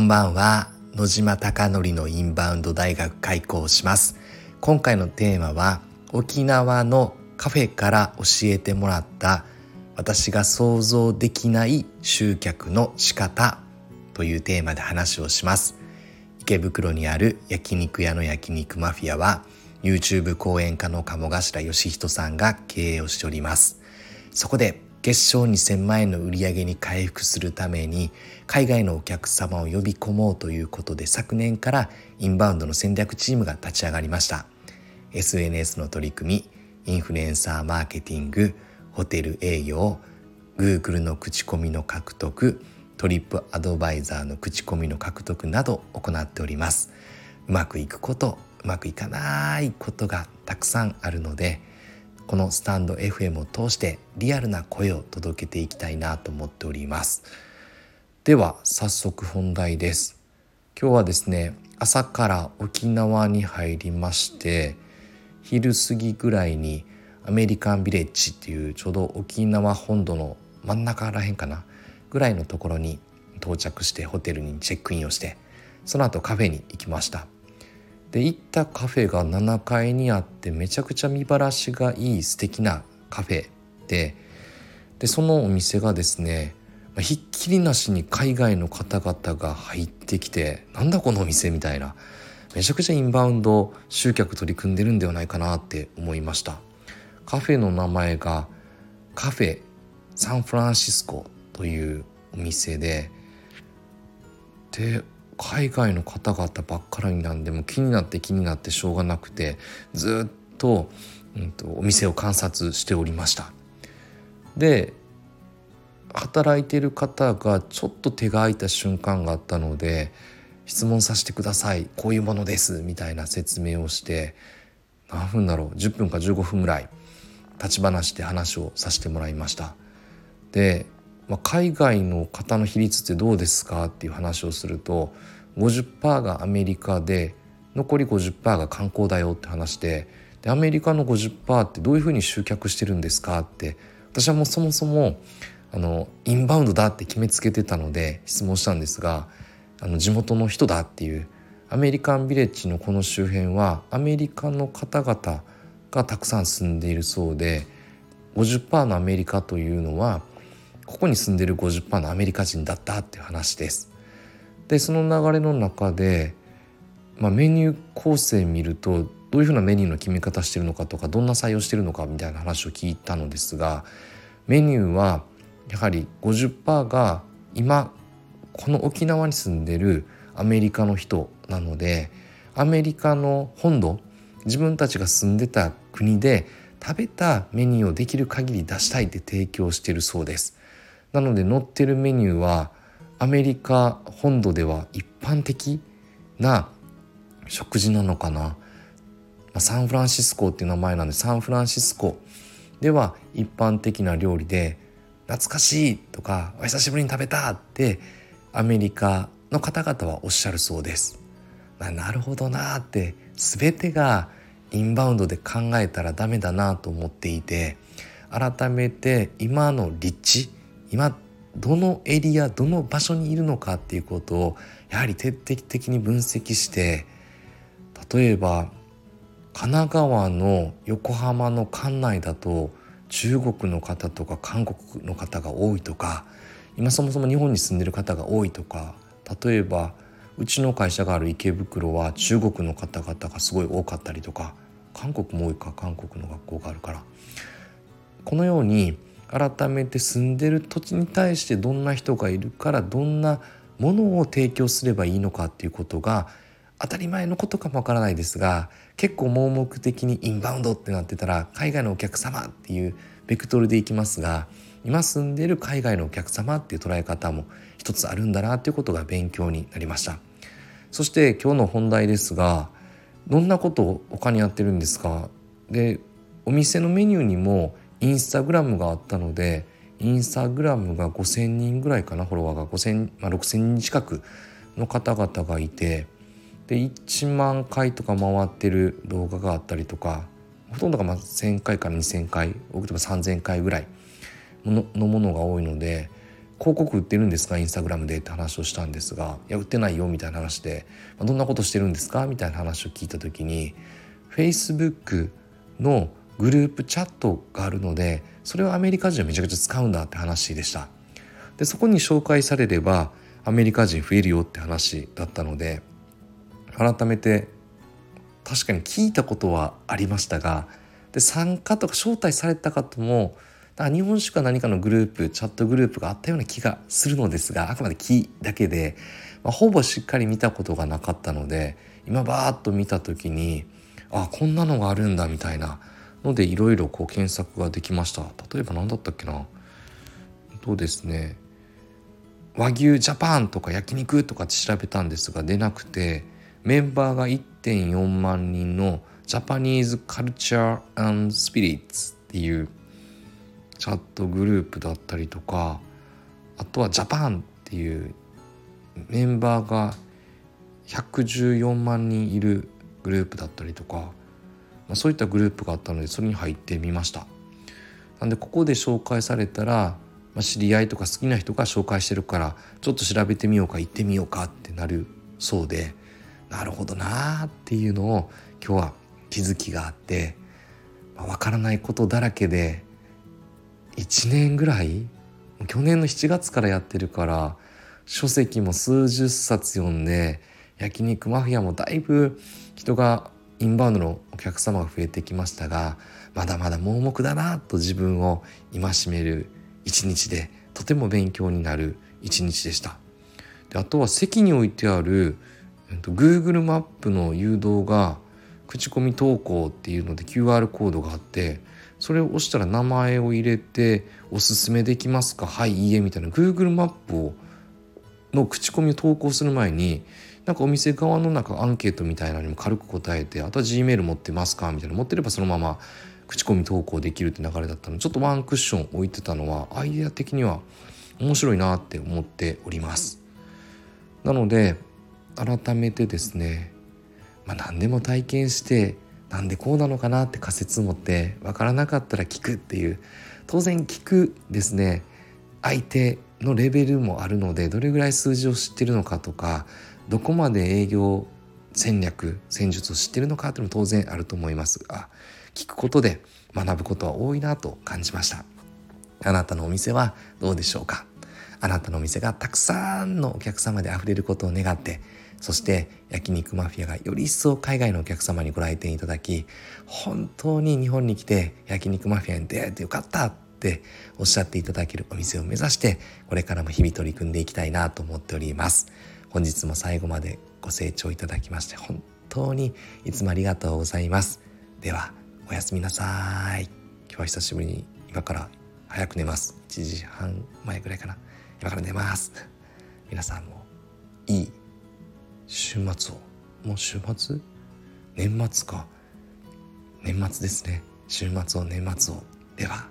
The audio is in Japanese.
んばんは。野島貴則のインバウンド大学開校します。今回のテーマは沖縄のカフェから教えてもらった私が想像できない集客の仕方というテーマで話をします。池袋にある焼肉屋の焼肉マフィアは YouTube 講演家の鴨頭義人さんが経営をしております。そこで月賞2000万円の売り上げに回復するために海外のお客様を呼び込もうということで昨年からインバウンドの戦略チームが立ち上がりました。SNS の取り組みインフルエンサーマーケティングホテル営業 Google の口コミの獲得トリップアドバイザーの口コミの獲得など行っております。うまくいくことうまくいかないことがたくさんあるのでこのスタンド FM を通してリアルな声を届けていきたいなと思っております。では早速本題です。今日はですね朝から沖縄に入りまして昼過ぎぐらいにアメリカンビレッジっていうちょうど沖縄本土の真ん中らへんかなぐらいのところに到着してホテルにチェックインをしてその後カフェに行きました。で行ったカフェが7階にあってめちゃくちゃ見晴らしがいい素敵なカフェででそのお店がですねひっきりなしに海外の方々が入ってきてなんだこのお店みたいなめちゃくちゃインバウンド集客取り組んでるんではないかなって思いました。カフェの名前がカフェサンフランシスコというお店でで海外の方々ばっかりなんでも気になって気になってしょうがなくてずっと,、うんと、お店を観察しておりました。で働いてる方がちょっと手が空いた瞬間があったので質問させてくださいこういうものですみたいな説明をして何分だろう10分か15分ぐらい立ち話で話をさせてもらいました。でまあ、海外の方の比率ってどうですかっていう話をすると50%がアメリカで残り50%が観光だよって話ででアメリカの50%ってどういうふうに集客してるんですかって私はもうそもそもあのインバウンドだって決めつけてたので質問したんですがあの地元の人だっていうアメリカンビレッジのこの周辺はアメリカの方々がたくさん住んでいるそうで50%のアメリカというのはここに住んでる50%のアメリカ人だったっていう話です。でその流れの中で、まあ、メニュー構成見るとどういうふうなメニューの決め方してるのかとかどんな採用してるのかみたいな話を聞いたのですがメニューはやはり50%が今この沖縄に住んでるアメリカの人なのでアメリカの本土自分たちが住んでた国で食べたメニューをできる限り出したいって提供してるそうです。なので載ってるメニューはアメリカ本土では一般的な食事なのかな、まあ、サンフランシスコっていう名前なんでサンフランシスコでは一般的な料理で懐かしいとかお久しぶりに食べたってアメリカの方々はおっしゃるそうです。まあ、なるほどなって全てがインバウンドで考えたらダメだなと思っていて改めて今の立地今どのエリアどの場所にいるのかっていうことをやはり徹底的に分析して例えば神奈川の横浜の管内だと中国の方とか韓国の方が多いとか今そもそも日本に住んでる方が多いとか例えばうちの会社がある池袋は中国の方々がすごい多かったりとか韓国も多いか韓国の学校があるから。このように改めて住んでる土地に対してどんな人がいるからどんなものを提供すればいいのかっていうことが当たり前のことかもわからないですが結構盲目的にインバウンドってなってたら海外のお客様っていうベクトルでいきますが今住んでる海外のお客様っていう捉え方も一つあるんだなっていうことが勉強になりました。そして今日の本題ですがどんなことを他にやってるんですか？でお店のメニューにもインスタグラムがあったのでインスタグラムが5,000人ぐらいかなフォロワーが。5,000、まあ、6,000人近くの方々がいてで1万回とか回ってる動画があったりとかほとんどがま1,000回から2,000回多くても3,000回ぐらいのものが多いので広告売ってるんですかインスタグラムでって話をしたんですがいや売ってないよみたいな話でまあどんなことしてるんですかみたいな話を聞いた時に Facebook のグループチャットがあるのでそれをアメリカ人はめちゃくちゃ使うんだって話でした。でそこに紹介されればアメリカ人増えるよって話だったので改めて確かに聞いたことはありましたがで参加とか招待された方も日本酒か何かのグループチャットグループがあったような気がするのですがあくまで気だけで、まあ、ほぼしっかり見たことがなかったので今バーッと見た時にあこんなのがあるんだみたいなのでいろいろこう検索ができました。例えば何だったっけな。そうですね和牛ジャパンとか焼肉とかって調べたんですが出なくてメンバーが1.4万人のジャパニーズカルチャースピリッツっていうチャットグループだったりとかあとはジャパンっていうメンバーが114万人いるグループだったりとか、まあ、そういったグループがあったのでそれに入ってみました。なんでここで紹介されたら、まあ、知り合いとか好きな人が紹介してるからちょっと調べてみようか行ってみようかってなるそうでなるほどなーっていうのを今日は気づきがあって、まあ、分からないことだらけで1年ぐらい去年の7月からやってるから書籍も数十冊読んで焼肉マフィアもだいぶ人がインバウンドのお客様が増えてきましたがまだまだ盲目だなと自分を戒める一日でとても勉強になる一日でした。であとは席に置いてある Google マップの誘導が口コミ投稿っていうので QR コードがあってそれを押したら名前を入れて「おすすめできますか？はいいいえ」みたいな。Google マップをの口コミを投稿する前になんかお店側のなんかアンケートみたいなのにも軽く答えてあとは G メール持ってますかみたいな持ってればそのまま口コミ投稿できるって流れだったのでちょっとワンクッション置いてたのはアイデア的には面白いなって思っております。なので改めてですね、まあ、何でも体験してなんでこうなのかなって仮説持って分からなかったら聞くっていう当然聞くですね相手のレベルもあるのでどれぐらい数字を知ってるのかとかどこまで営業戦略戦術を知ってるのかっていうのも当然あると思いますが聞くことで学ぶことは多いなと感じました。あなたのお店はどうでしょうか？あなたのお店がたくさんのお客様で溢れることを願ってそして焼肉マフィアがより一層海外のお客様にご来店いただき本当に日本に来て焼肉マフィアに出会えてよかったっておっしゃっていただけるお店を目指してこれからも日々取り組んでいきたいなと思っております。本日も最後までご清聴いただきまして本当にいつもありがとうございます。ではおやすみなさい。今日は久しぶりに今から早く寝ます。1時半前ぐらいかな。今から寝ます。皆さんもいい週末をもう週末？年末か。年末ですね。週末を年末を。では。